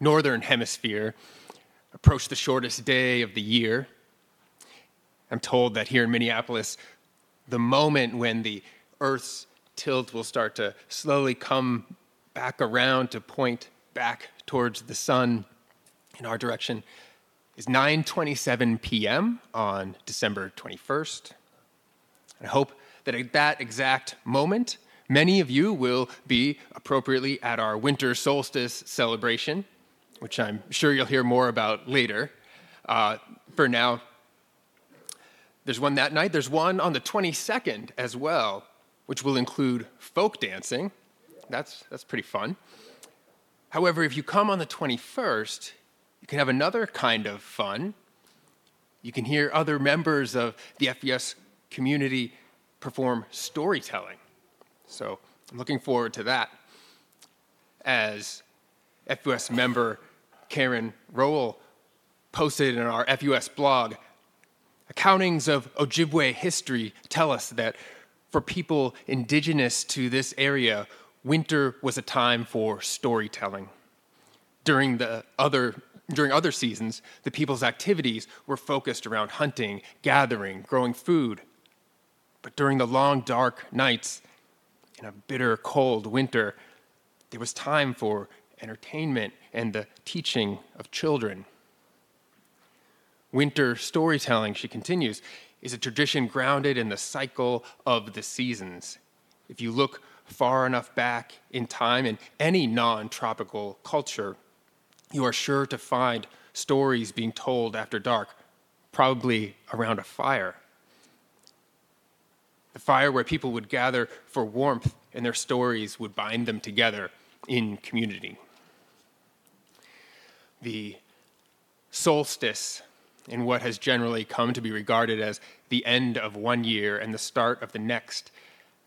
Northern Hemisphere approach the shortest day of the year, I'm told that here in Minneapolis, the moment when the Earth's tilt will start to slowly come back around to point back towards the sun in our direction is 9:27 p.m. on December 21st. I hope that at that exact moment, many of you will be appropriately at our winter solstice celebration, which I'm sure you'll hear more about later. Uh, for now, there's one that night. There's one on the 22nd as well, which will include folk dancing. That's, that's pretty fun. However, if you come on the 21st, you can have another kind of fun. You can hear other members of the FUS community perform storytelling. So I'm looking forward to that. As FUS member Karen Rowell posted in our FUS blog, accountings of Ojibwe history tell us that for people indigenous to this area, winter was a time for storytelling. During the other during other seasons, the people's activities were focused around hunting, gathering, growing food. But during the long, dark nights in a bitter, cold winter, there was time for entertainment and the teaching of children. Winter storytelling, she continues, is a tradition grounded in the cycle of the seasons. If you look far enough back in time in any non tropical culture, you are sure to find stories being told after dark, probably around a fire. The fire where people would gather for warmth and their stories would bind them together in community. The solstice, in what has generally come to be regarded as the end of one year and the start of the next,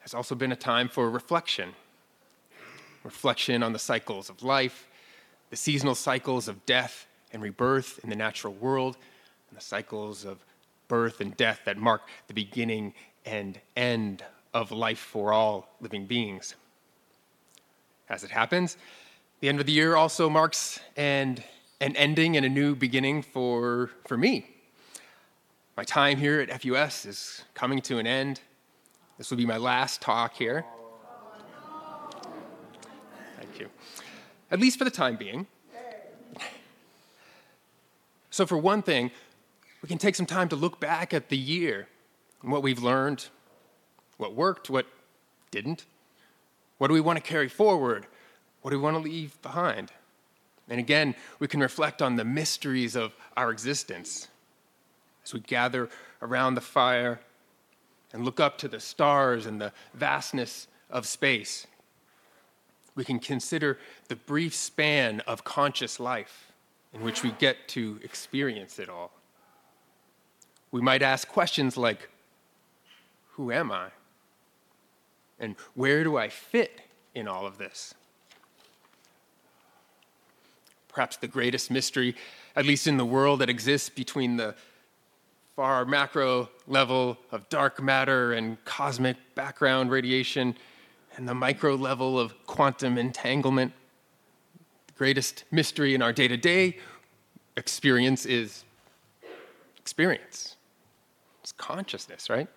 has also been a time for reflection. Reflection on the cycles of life, the seasonal cycles of death and rebirth in the natural world, and the cycles of birth and death that mark the beginning and end of life for all living beings. As it happens, the end of the year also marks an, an ending and a new beginning for, for me. My time here at FUS is coming to an end. This will be my last talk here. Thank you. At least for the time being. So, for one thing, we can take some time to look back at the year and what we've learned, what worked, what didn't. What do we want to carry forward? What do we want to leave behind? And again, we can reflect on the mysteries of our existence as we gather around the fire and look up to the stars and the vastness of space. We can consider the brief span of conscious life in which we get to experience it all. We might ask questions like Who am I? And where do I fit in all of this? Perhaps the greatest mystery, at least in the world, that exists between the far macro level of dark matter and cosmic background radiation and the micro level of quantum entanglement. The greatest mystery in our day to day experience is experience, it's consciousness, right?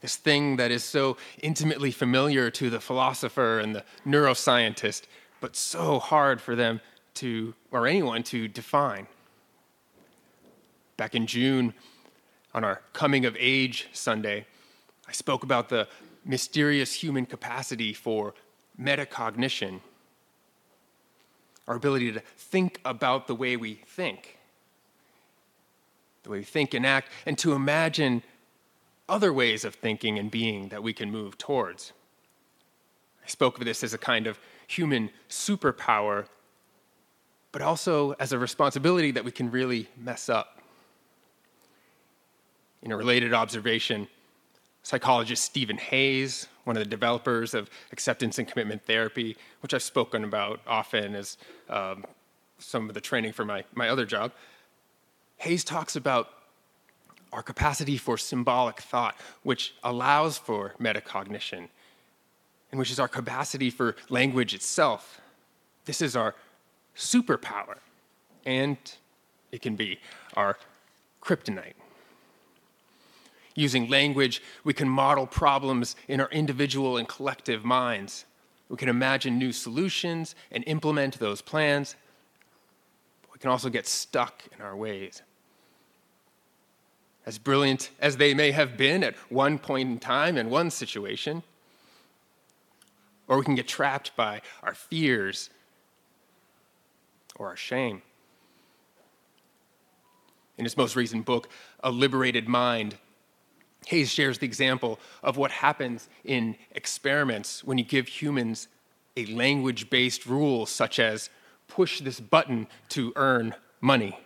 This thing that is so intimately familiar to the philosopher and the neuroscientist, but so hard for them to, or anyone to define. Back in June, on our Coming of Age Sunday, I spoke about the mysterious human capacity for metacognition, our ability to think about the way we think, the way we think and act, and to imagine other ways of thinking and being that we can move towards. I spoke of this as a kind of human superpower but also as a responsibility that we can really mess up. In a related observation, psychologist Stephen Hayes, one of the developers of acceptance and commitment therapy, which I've spoken about often as um, some of the training for my, my other job, Hayes talks about our capacity for symbolic thought, which allows for metacognition, and which is our capacity for language itself. This is our superpower, and it can be our kryptonite. Using language, we can model problems in our individual and collective minds. We can imagine new solutions and implement those plans. But We can also get stuck in our ways. As brilliant as they may have been at one point in time in one situation, or we can get trapped by our fears or our shame. In his most recent book, A Liberated Mind, Hayes shares the example of what happens in experiments when you give humans a language based rule, such as push this button to earn money.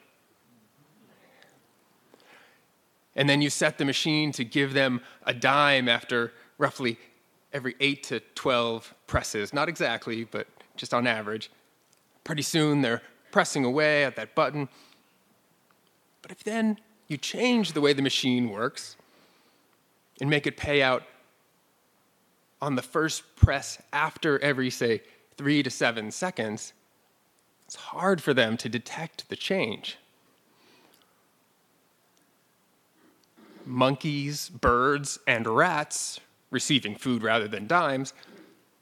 And then you set the machine to give them a dime after roughly every 8 to 12 presses. Not exactly, but just on average. Pretty soon they're pressing away at that button. But if then you change the way the machine works and make it pay out on the first press after every, say, three to seven seconds, it's hard for them to detect the change. Monkeys, birds, and rats, receiving food rather than dimes,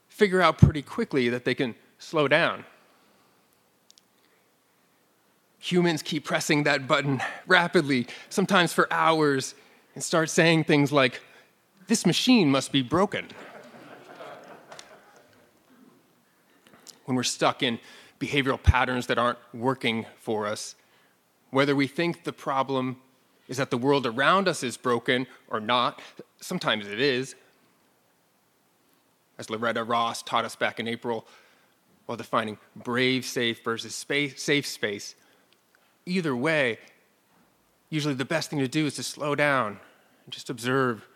figure out pretty quickly that they can slow down humans keep pressing that button rapidly, sometimes for hours, and start saying things like, This machine must be broken. when we're stuck in behavioral patterns that aren't working for us, whether we think the problem is that the world around us is broken or not, sometimes it is. As Loretta Ross taught us back in April while defining brave safe versus space, safe space, either way, usually the best thing to do is to slow down and just observe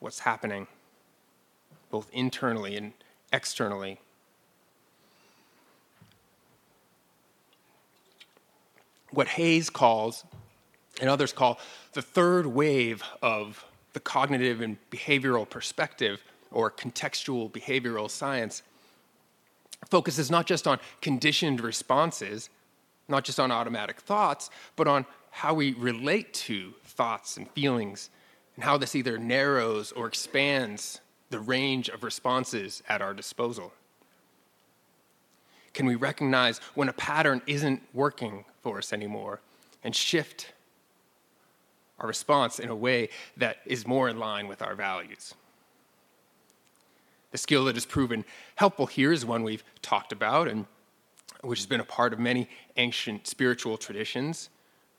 what's happening, both internally and externally. What Hayes calls, and others call, the third wave of the cognitive and behavioral perspective, or contextual behavioral science, focuses not just on conditioned responses not just on automatic thoughts, but on how we relate to thoughts and feelings, and how this either narrows or expands the range of responses at our disposal. Can we recognize when a pattern isn't working for us anymore and shift our response in a way that is more in line with our values? The skill that has proven helpful here is one we've talked about and which has been a part of many ancient spiritual traditions,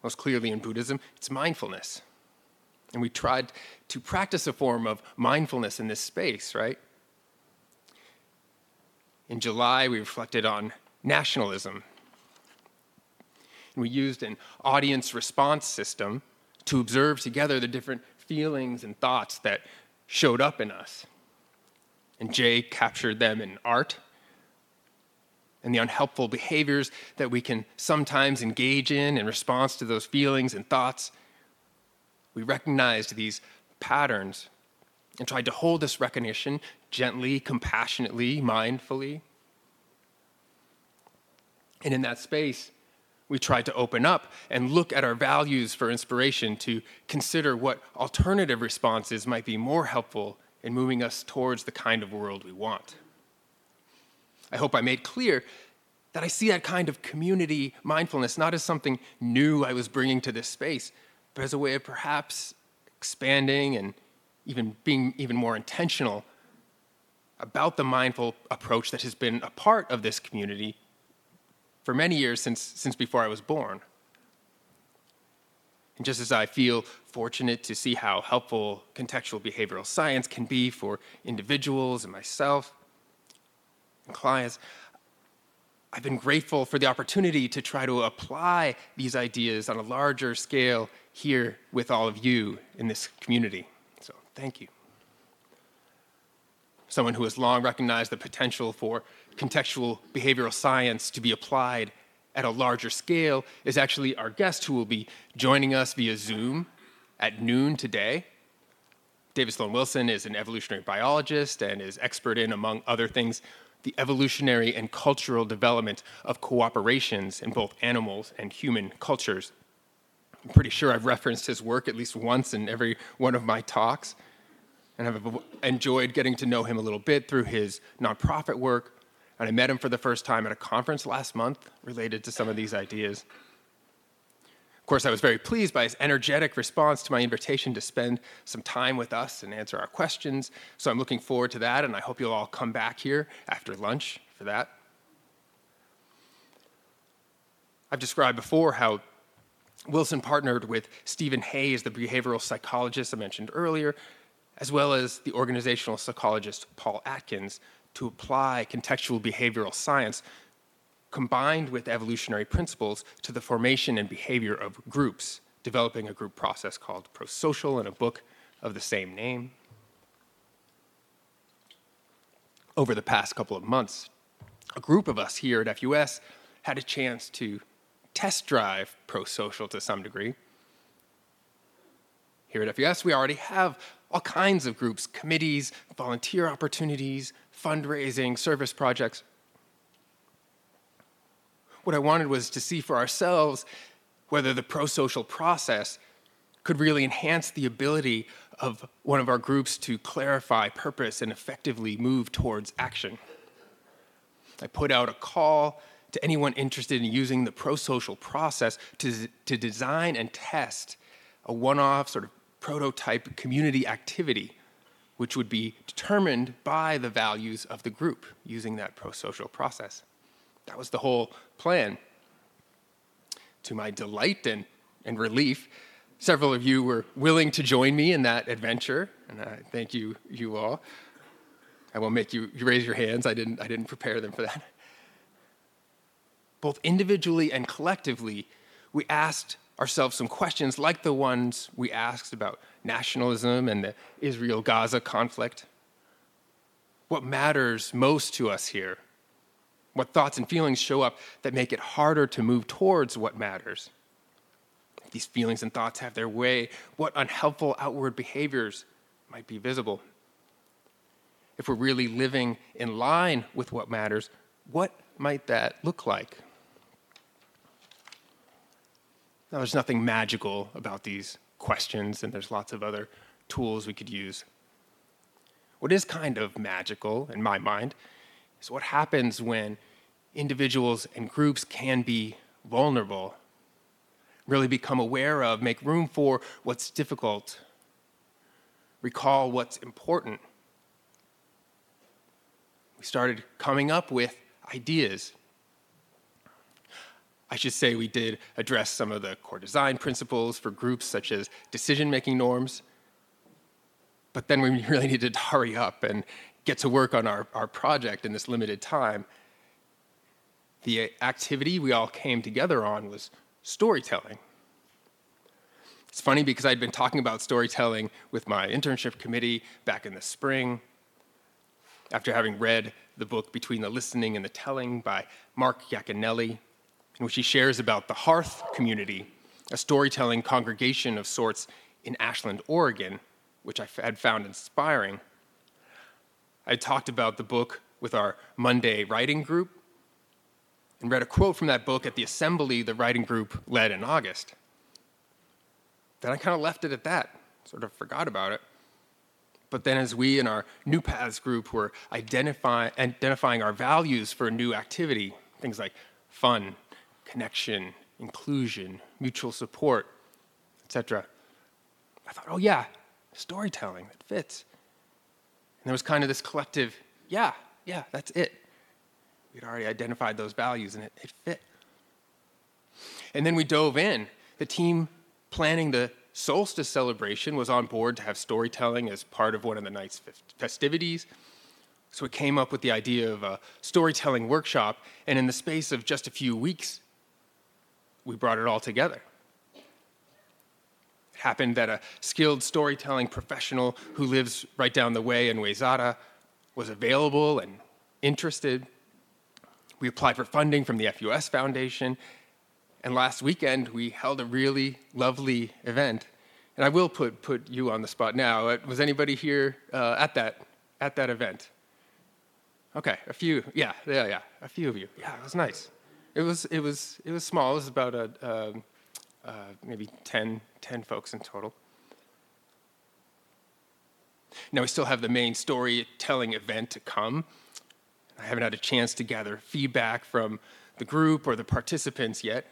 most clearly in Buddhism, it's mindfulness. And we tried to practice a form of mindfulness in this space, right? In July, we reflected on nationalism. And we used an audience response system to observe together the different feelings and thoughts that showed up in us. And Jay captured them in art and the unhelpful behaviors that we can sometimes engage in in response to those feelings and thoughts. We recognized these patterns and tried to hold this recognition gently, compassionately, mindfully. And in that space, we tried to open up and look at our values for inspiration to consider what alternative responses might be more helpful in moving us towards the kind of world we want. I hope I made clear that I see that kind of community mindfulness not as something new I was bringing to this space, but as a way of perhaps expanding and even being even more intentional about the mindful approach that has been a part of this community for many years since, since before I was born. And just as I feel fortunate to see how helpful contextual behavioral science can be for individuals and myself clients, I've been grateful for the opportunity to try to apply these ideas on a larger scale here with all of you in this community. So, thank you. Someone who has long recognized the potential for contextual behavioral science to be applied at a larger scale is actually our guest who will be joining us via Zoom at noon today. David Sloan Wilson is an evolutionary biologist and is expert in, among other things, the evolutionary and cultural development of cooperations in both animals and human cultures. I'm pretty sure I've referenced his work at least once in every one of my talks, and I've enjoyed getting to know him a little bit through his nonprofit work. And I met him for the first time at a conference last month related to some of these ideas. Of course, I was very pleased by his energetic response to my invitation to spend some time with us and answer our questions. So I'm looking forward to that, and I hope you'll all come back here after lunch for that. I've described before how Wilson partnered with Stephen Hayes, the behavioral psychologist I mentioned earlier, as well as the organizational psychologist Paul Atkins, to apply contextual behavioral science combined with evolutionary principles to the formation and behavior of groups, developing a group process called prosocial in a book of the same name. Over the past couple of months, a group of us here at FUS had a chance to test drive prosocial to some degree. Here at FUS, we already have all kinds of groups, committees, volunteer opportunities, fundraising, service projects what I wanted was to see for ourselves whether the pro social process could really enhance the ability of one of our groups to clarify purpose and effectively move towards action. I put out a call to anyone interested in using the pro social process to, to design and test a one off sort of prototype community activity, which would be determined by the values of the group using that pro social process. That was the whole plan. To my delight and, and relief, several of you were willing to join me in that adventure, and I thank you, you all. I won't make you, you raise your hands. I didn't, I didn't prepare them for that. Both individually and collectively, we asked ourselves some questions like the ones we asked about nationalism and the Israel Gaza conflict. What matters most to us here? What thoughts and feelings show up that make it harder to move towards what matters? If these feelings and thoughts have their way, what unhelpful outward behaviors might be visible? If we're really living in line with what matters, what might that look like? Now, there's nothing magical about these questions, and there's lots of other tools we could use. What is kind of magical, in my mind, is what happens when individuals and groups can be vulnerable, really become aware of, make room for what's difficult, recall what's important. We started coming up with ideas. I should say we did address some of the core design principles for groups such as decision making norms. But then we really needed to hurry up and get to work on our, our project in this limited time. The activity we all came together on was storytelling. It's funny because I'd been talking about storytelling with my internship committee back in the spring after having read the book Between the Listening and the Telling by Mark Yaconelli, in which he shares about the Hearth community, a storytelling congregation of sorts in Ashland, Oregon, which I had found inspiring. I talked about the book with our Monday writing group and read a quote from that book at the assembly the writing group led in August. Then I kind of left it at that, sort of forgot about it. But then, as we in our New Paths group were identify, identifying our values for a new activity, things like fun, connection, inclusion, mutual support, etc., I thought, oh yeah, storytelling, that fits. And there was kind of this collective, yeah, yeah, that's it. We'd already identified those values and it, it fit. And then we dove in. The team planning the solstice celebration was on board to have storytelling as part of one of the night's festivities. So we came up with the idea of a storytelling workshop, and in the space of just a few weeks, we brought it all together. Happened that a skilled storytelling professional who lives right down the way in Wayzata was available and interested. We applied for funding from the FUS Foundation, and last weekend we held a really lovely event. And I will put, put you on the spot now. Was anybody here uh, at, that, at that event? Okay, a few. Yeah, yeah, yeah. A few of you. Yeah, it was nice. It was, it was, it was small. It was about a, uh, uh, maybe 10, 10 folks in total. Now we still have the main storytelling event to come. I haven't had a chance to gather feedback from the group or the participants yet.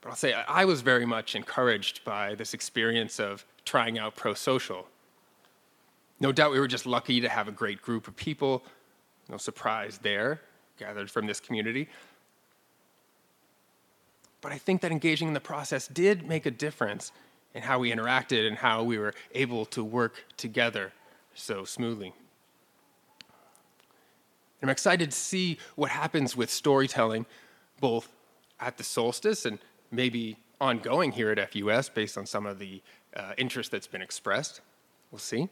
But I'll say I was very much encouraged by this experience of trying out Pro Social. No doubt we were just lucky to have a great group of people no surprise there, gathered from this community. But I think that engaging in the process did make a difference in how we interacted and how we were able to work together so smoothly. I'm excited to see what happens with storytelling, both at the solstice and maybe ongoing here at FUS based on some of the uh, interest that's been expressed. We'll see.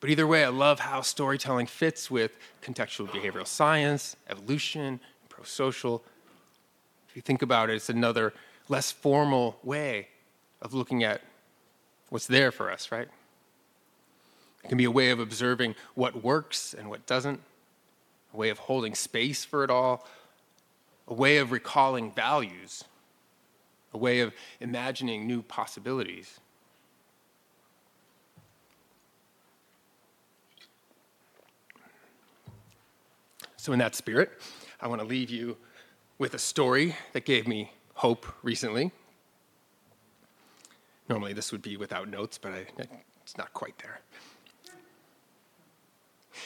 But either way, I love how storytelling fits with contextual behavioral science, evolution, pro social. If you think about it, it's another less formal way of looking at what's there for us, right? It can be a way of observing what works and what doesn't, a way of holding space for it all, a way of recalling values, a way of imagining new possibilities. So, in that spirit, I want to leave you with a story that gave me hope recently. Normally, this would be without notes, but I, it's not quite there.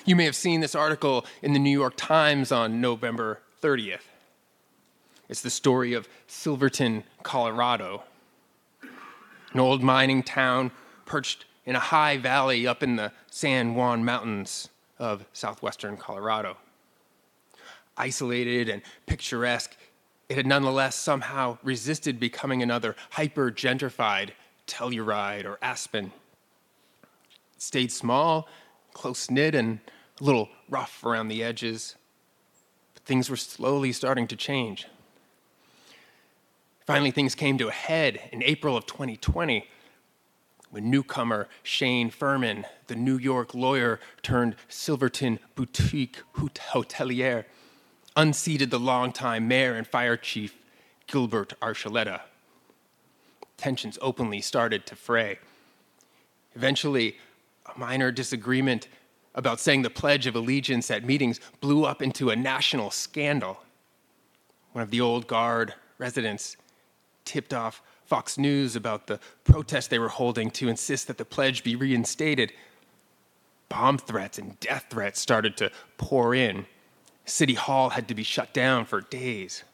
You may have seen this article in the New York Times on November 30th. It's the story of Silverton, Colorado, an old mining town perched in a high valley up in the San Juan Mountains of southwestern Colorado isolated and picturesque, it had nonetheless somehow resisted becoming another hyper gentrified Telluride or Aspen. It stayed small, close knit, and a little rough around the edges. But things were slowly starting to change. Finally, things came to a head in April of 2020 when newcomer Shane Furman, the New York lawyer turned Silverton boutique hotelier, unseated the longtime mayor and fire chief, Gilbert Archuleta. Tensions openly started to fray. Eventually, a minor disagreement about saying the Pledge of Allegiance at meetings blew up into a national scandal. One of the old guard residents tipped off Fox News about the protest they were holding to insist that the pledge be reinstated. Bomb threats and death threats started to pour in. City Hall had to be shut down for days.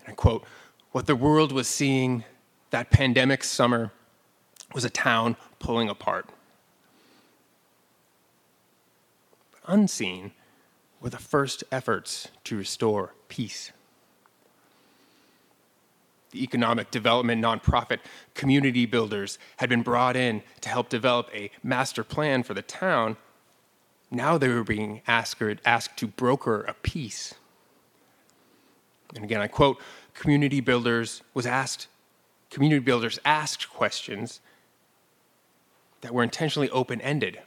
And I quote What the world was seeing that pandemic summer was a town pulling apart. But unseen were the first efforts to restore peace. The economic development nonprofit Community Builders had been brought in to help develop a master plan for the town now they were being asked, asked to broker a peace. And again, I quote, community builders was asked, community builders asked questions that were intentionally open-ended.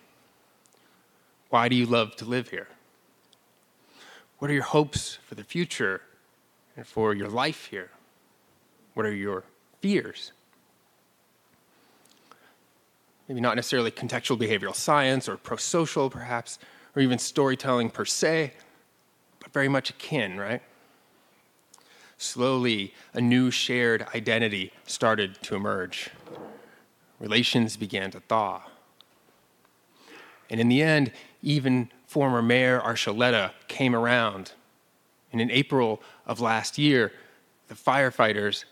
Why do you love to live here? What are your hopes for the future and for your life here? What are your fears? Maybe not necessarily contextual behavioral science or pro social, perhaps, or even storytelling per se, but very much akin, right? Slowly, a new shared identity started to emerge. Relations began to thaw. And in the end, even former Mayor Archuleta came around. And in April of last year, the firefighters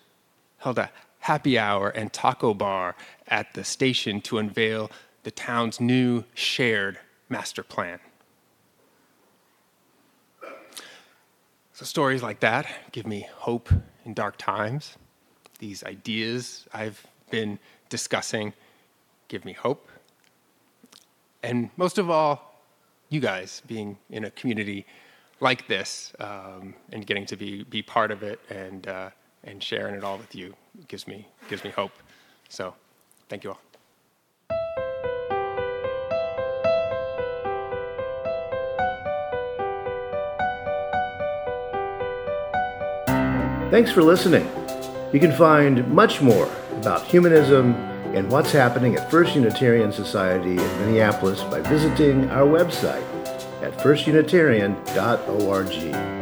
held a happy hour and taco bar at the station to unveil the town's new shared master plan. So, stories like that give me hope in dark times. These ideas I've been discussing give me hope. And most of all, you guys being in a community like this um, and getting to be, be part of it and, uh, and sharing it all with you gives me, gives me hope. So, thank you all. Thanks for listening. You can find much more about humanism and what's happening at First Unitarian Society in Minneapolis by visiting our website at firstunitarian.org.